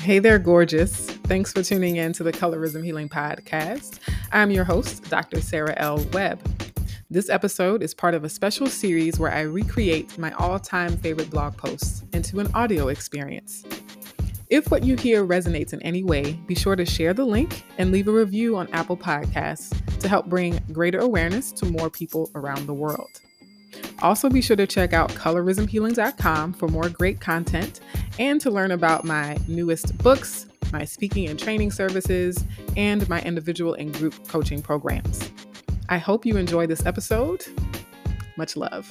Hey there, gorgeous. Thanks for tuning in to the Colorism Healing Podcast. I'm your host, Dr. Sarah L. Webb. This episode is part of a special series where I recreate my all time favorite blog posts into an audio experience. If what you hear resonates in any way, be sure to share the link and leave a review on Apple Podcasts to help bring greater awareness to more people around the world. Also, be sure to check out colorismhealing.com for more great content and to learn about my newest books, my speaking and training services, and my individual and group coaching programs. I hope you enjoy this episode. Much love.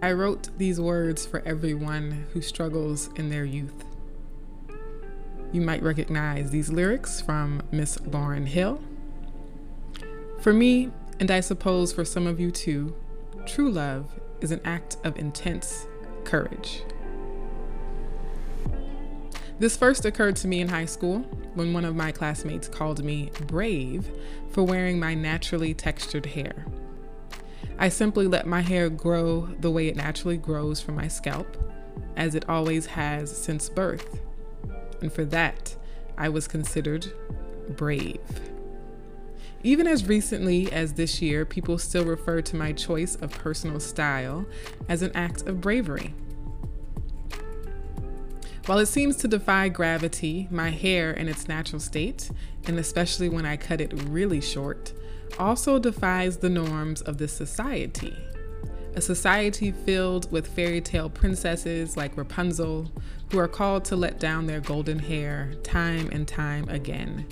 I wrote these words for everyone who struggles in their youth. You might recognize these lyrics from Miss Lauryn Hill. For me, and I suppose for some of you too, true love is an act of intense courage. This first occurred to me in high school when one of my classmates called me brave for wearing my naturally textured hair. I simply let my hair grow the way it naturally grows from my scalp, as it always has since birth and for that, I was considered brave. Even as recently as this year, people still refer to my choice of personal style as an act of bravery. While it seems to defy gravity, my hair in its natural state, and especially when I cut it really short, also defies the norms of this society a society filled with fairy tale princesses like Rapunzel, who are called to let down their golden hair time and time again.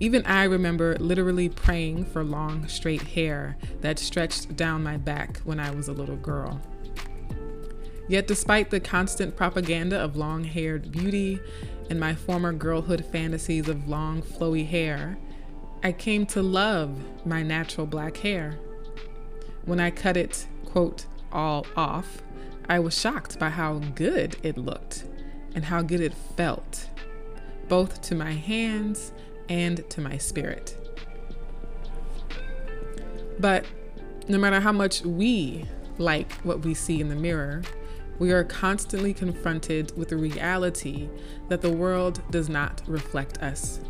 Even I remember literally praying for long, straight hair that stretched down my back when I was a little girl. Yet, despite the constant propaganda of long haired beauty and my former girlhood fantasies of long, flowy hair, I came to love my natural black hair. When I cut it, quote, all off, I was shocked by how good it looked and how good it felt, both to my hands and to my spirit. But no matter how much we like what we see in the mirror, we are constantly confronted with the reality that the world does not reflect us.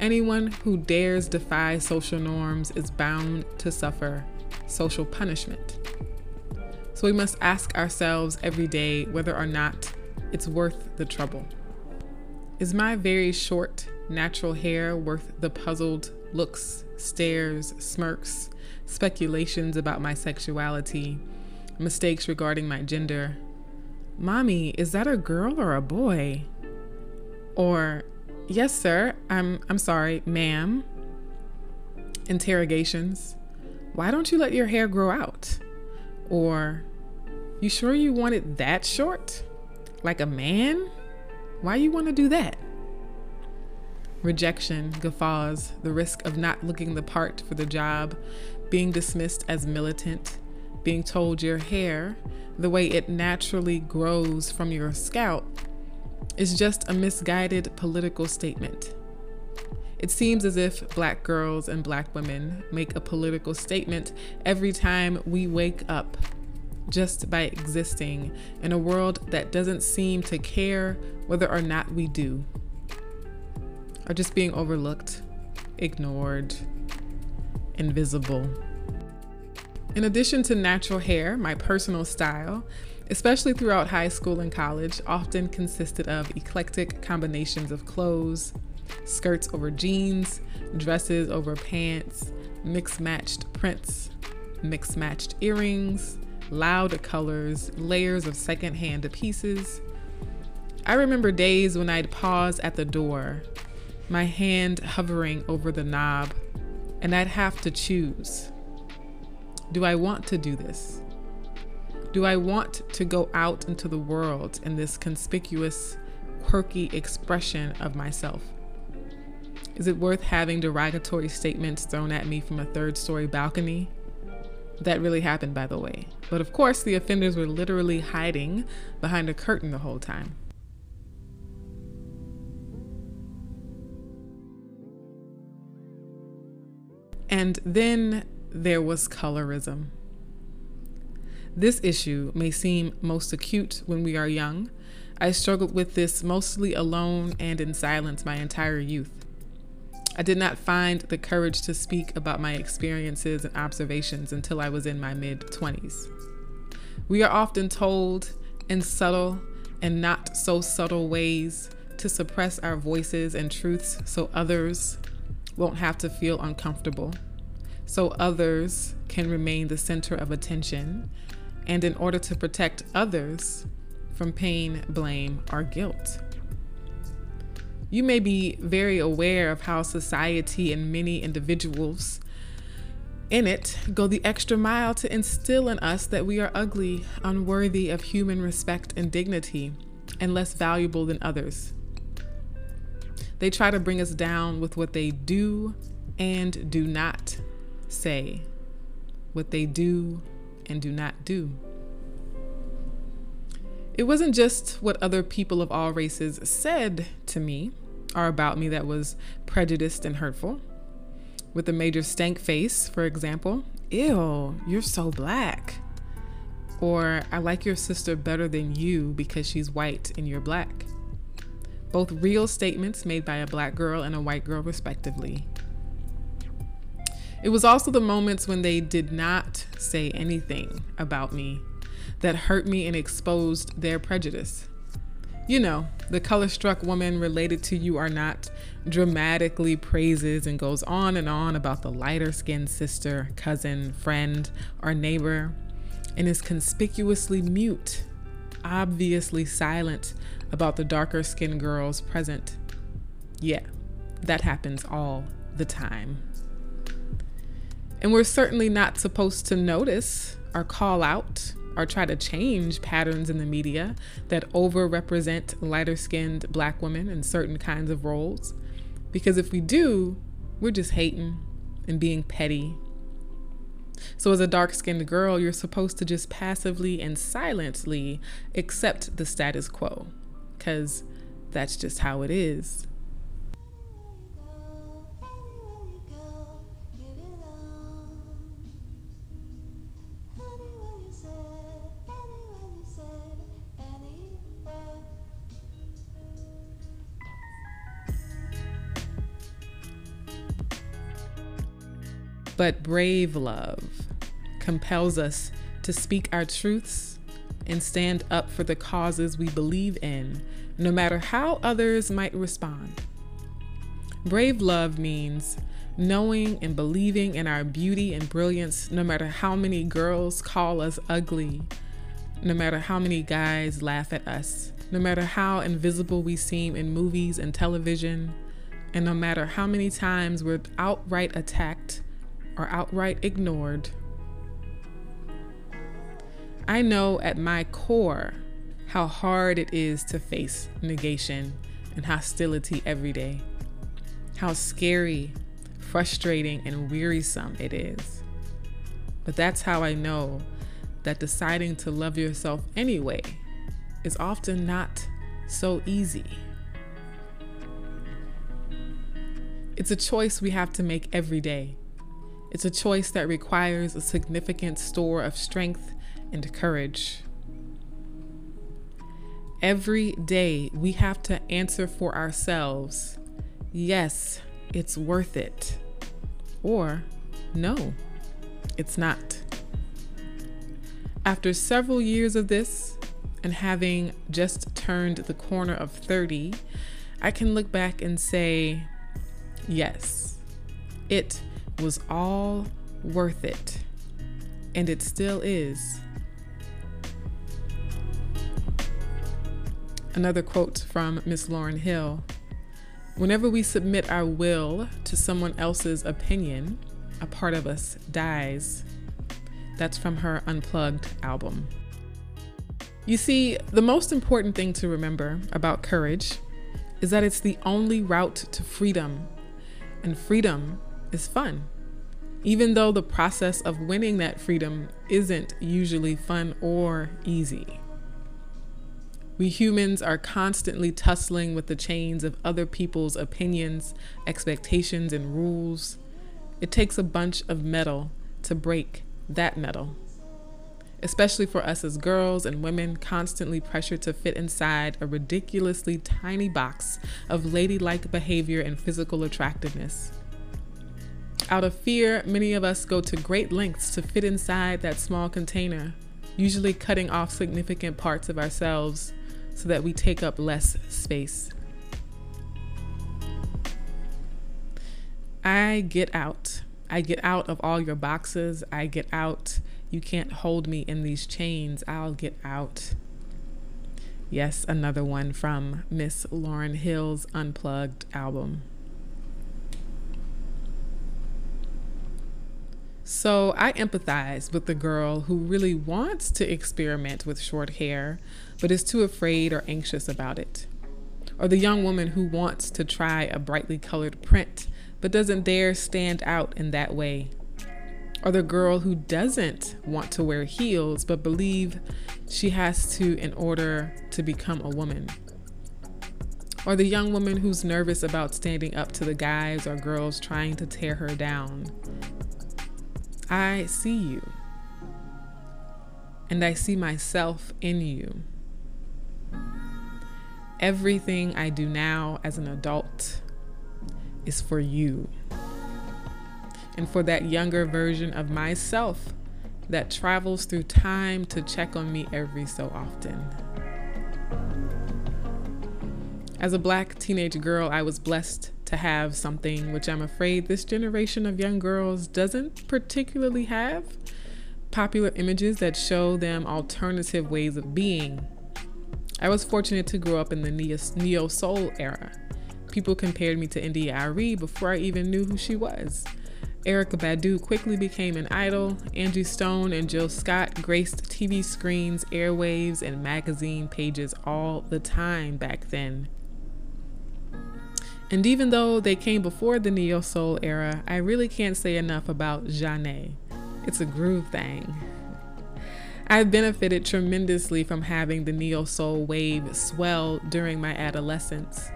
Anyone who dares defy social norms is bound to suffer social punishment. So we must ask ourselves every day whether or not it's worth the trouble. Is my very short, natural hair worth the puzzled looks, stares, smirks, speculations about my sexuality, mistakes regarding my gender? Mommy, is that a girl or a boy? Or, yes, sir, I'm, I'm sorry, ma'am. Interrogations why don't you let your hair grow out? Or, you sure you want it that short? Like a man? Why you want to do that? Rejection, guffaws, the risk of not looking the part for the job, being dismissed as militant, being told your hair, the way it naturally grows from your scalp, is just a misguided political statement. It seems as if black girls and black women make a political statement every time we wake up just by existing in a world that doesn't seem to care whether or not we do, are just being overlooked, ignored, invisible. In addition to natural hair, my personal style, especially throughout high school and college, often consisted of eclectic combinations of clothes, skirts over jeans, dresses over pants, mixed matched prints, mixed matched earrings, loud colors, layers of secondhand pieces. I remember days when I'd pause at the door, my hand hovering over the knob, and I'd have to choose. Do I want to do this? Do I want to go out into the world in this conspicuous, quirky expression of myself? Is it worth having derogatory statements thrown at me from a third story balcony? That really happened, by the way. But of course, the offenders were literally hiding behind a curtain the whole time. And then there was colorism. This issue may seem most acute when we are young. I struggled with this mostly alone and in silence my entire youth. I did not find the courage to speak about my experiences and observations until I was in my mid 20s. We are often told in subtle and not so subtle ways to suppress our voices and truths so others won't have to feel uncomfortable, so others can remain the center of attention, and in order to protect others from pain, blame, or guilt. You may be very aware of how society and many individuals in it go the extra mile to instill in us that we are ugly, unworthy of human respect and dignity, and less valuable than others. They try to bring us down with what they do and do not say, what they do and do not do. It wasn't just what other people of all races said to me or about me that was prejudiced and hurtful. With a major stank face, for example, ew, you're so black. Or I like your sister better than you because she's white and you're black. Both real statements made by a black girl and a white girl, respectively. It was also the moments when they did not say anything about me that hurt me and exposed their prejudice. You know, the color struck woman related to you or not dramatically praises and goes on and on about the lighter skinned sister, cousin, friend, or neighbor, and is conspicuously mute, obviously silent about the darker skinned girls present. Yeah, that happens all the time. And we're certainly not supposed to notice or call out or try to change patterns in the media that overrepresent lighter skinned black women in certain kinds of roles. Because if we do, we're just hating and being petty. So, as a dark skinned girl, you're supposed to just passively and silently accept the status quo, because that's just how it is. But brave love compels us to speak our truths and stand up for the causes we believe in, no matter how others might respond. Brave love means knowing and believing in our beauty and brilliance, no matter how many girls call us ugly, no matter how many guys laugh at us, no matter how invisible we seem in movies and television, and no matter how many times we're outright attacked or outright ignored. I know at my core how hard it is to face negation and hostility every day, how scary, frustrating, and wearisome it is. But that's how I know that deciding to love yourself anyway is often not so easy. It's a choice we have to make every day. It's a choice that requires a significant store of strength and courage. Every day, we have to answer for ourselves yes, it's worth it, or no, it's not. After several years of this, and having just turned the corner of 30, I can look back and say, yes, it was all worth it. And it still is. Another quote from Miss Lauryn Hill Whenever we submit our will to someone else's opinion, a part of us dies. That's from her Unplugged album. You see, the most important thing to remember about courage is that it's the only route to freedom, and freedom is fun. Even though the process of winning that freedom isn't usually fun or easy. We humans are constantly tussling with the chains of other people's opinions, expectations, and rules. It takes a bunch of mettle to break that metal. especially for us as girls and women constantly pressured to fit inside a ridiculously tiny box of ladylike behavior and physical attractiveness. Out of fear, many of us go to great lengths to fit inside that small container, usually cutting off significant parts of ourselves so that we take up less space. I get out. I get out of all your boxes. I get out. You can't hold me in these chains. I'll get out. Yes, another one from Miss Lauryn Hill's Unplugged album. So I empathize with the girl who really wants to experiment with short hair, but is too afraid or anxious about it. Or the young woman who wants to try a brightly colored print, but doesn't dare stand out in that way. Or the girl who doesn't want to wear heels, but believe she has to in order to become a woman. Or the young woman who's nervous about standing up to the guys or girls trying to tear her down I see you. And I see myself in you. Everything I do now as an adult is for you. And for that younger version of myself that travels through time to check on me every so often. As a black teenage girl, I was blessed to have something which I'm afraid this generation of young girls doesn't particularly have popular images that show them alternative ways of being. I was fortunate to grow up in the neo soul era. People compared me to India.Arie before I even knew who she was. Erykah Badu quickly became an idol. Angie Stone and Jill Scott graced TV screens, airwaves, and magazine pages all the time back then. And even though they came before the neo soul era, I really can't say enough about Zhané. It's a groove thing. I've benefited tremendously from having the neo soul wave swell during my adolescence.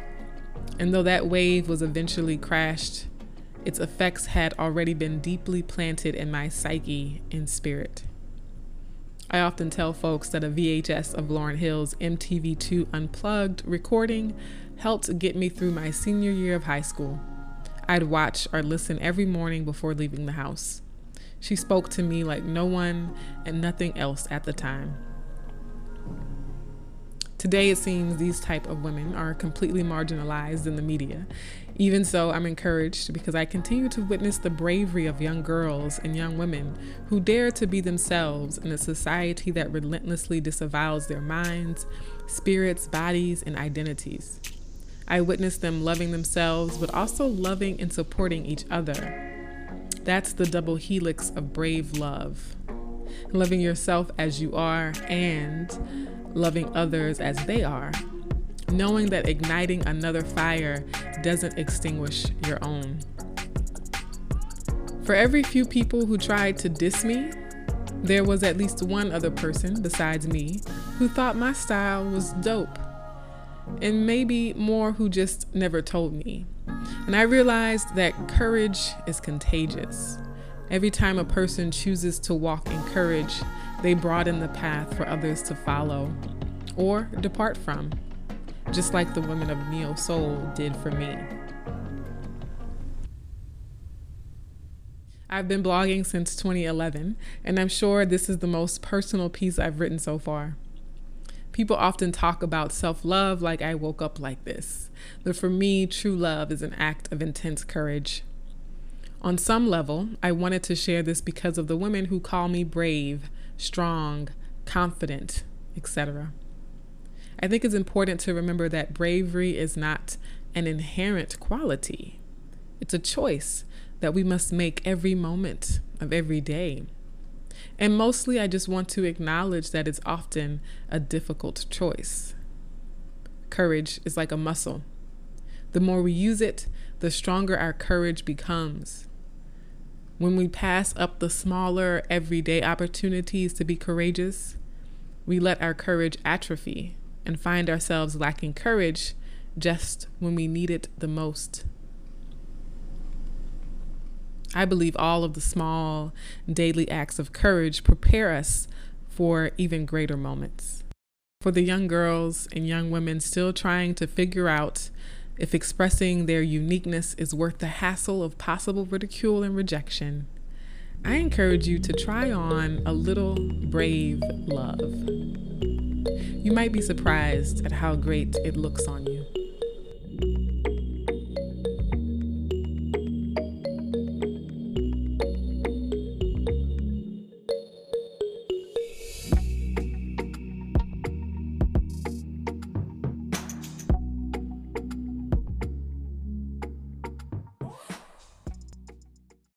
And though that wave was eventually crashed, its effects had already been deeply planted in my psyche and spirit. I often tell folks that a VHS of Lauryn Hill's MTV2 Unplugged recording helped get me through my senior year of high school. I'd watch or listen every morning before leaving the house. She spoke to me like no one and nothing else at the time. Today, it seems these type of women are completely marginalized in the media. Even so, I'm encouraged because I continue to witness the bravery of young girls and young women who dare to be themselves in a society that relentlessly disavows their minds, spirits, bodies, and identities. I witnessed them loving themselves, but also loving and supporting each other. That's the double helix of brave love. Loving yourself as you are and loving others as they are. Knowing that igniting another fire doesn't extinguish your own. For every few people who tried to diss me, there was at least one other person besides me who thought my style was dope and maybe more who just never told me. And I realized that courage is contagious. Every time a person chooses to walk in courage, they broaden the path for others to follow or depart from, just like the women of Neo Soul did for me. I've been blogging since 2011, and I'm sure this is the most personal piece I've written so far. People often talk about self love like I woke up like this. But for me, true love is an act of intense courage. On some level, I wanted to share this because of the women who call me brave, strong, confident, etc. I think it's important to remember that bravery is not an inherent quality, it's a choice that we must make every moment of every day. And mostly, I just want to acknowledge that it's often a difficult choice. Courage is like a muscle. The more we use it, the stronger our courage becomes. When we pass up the smaller, everyday opportunities to be courageous, we let our courage atrophy and find ourselves lacking courage just when we need it the most. I believe all of the small daily acts of courage prepare us for even greater moments. For the young girls and young women still trying to figure out if expressing their uniqueness is worth the hassle of possible ridicule and rejection, I encourage you to try on a little brave love. You might be surprised at how great it looks on you.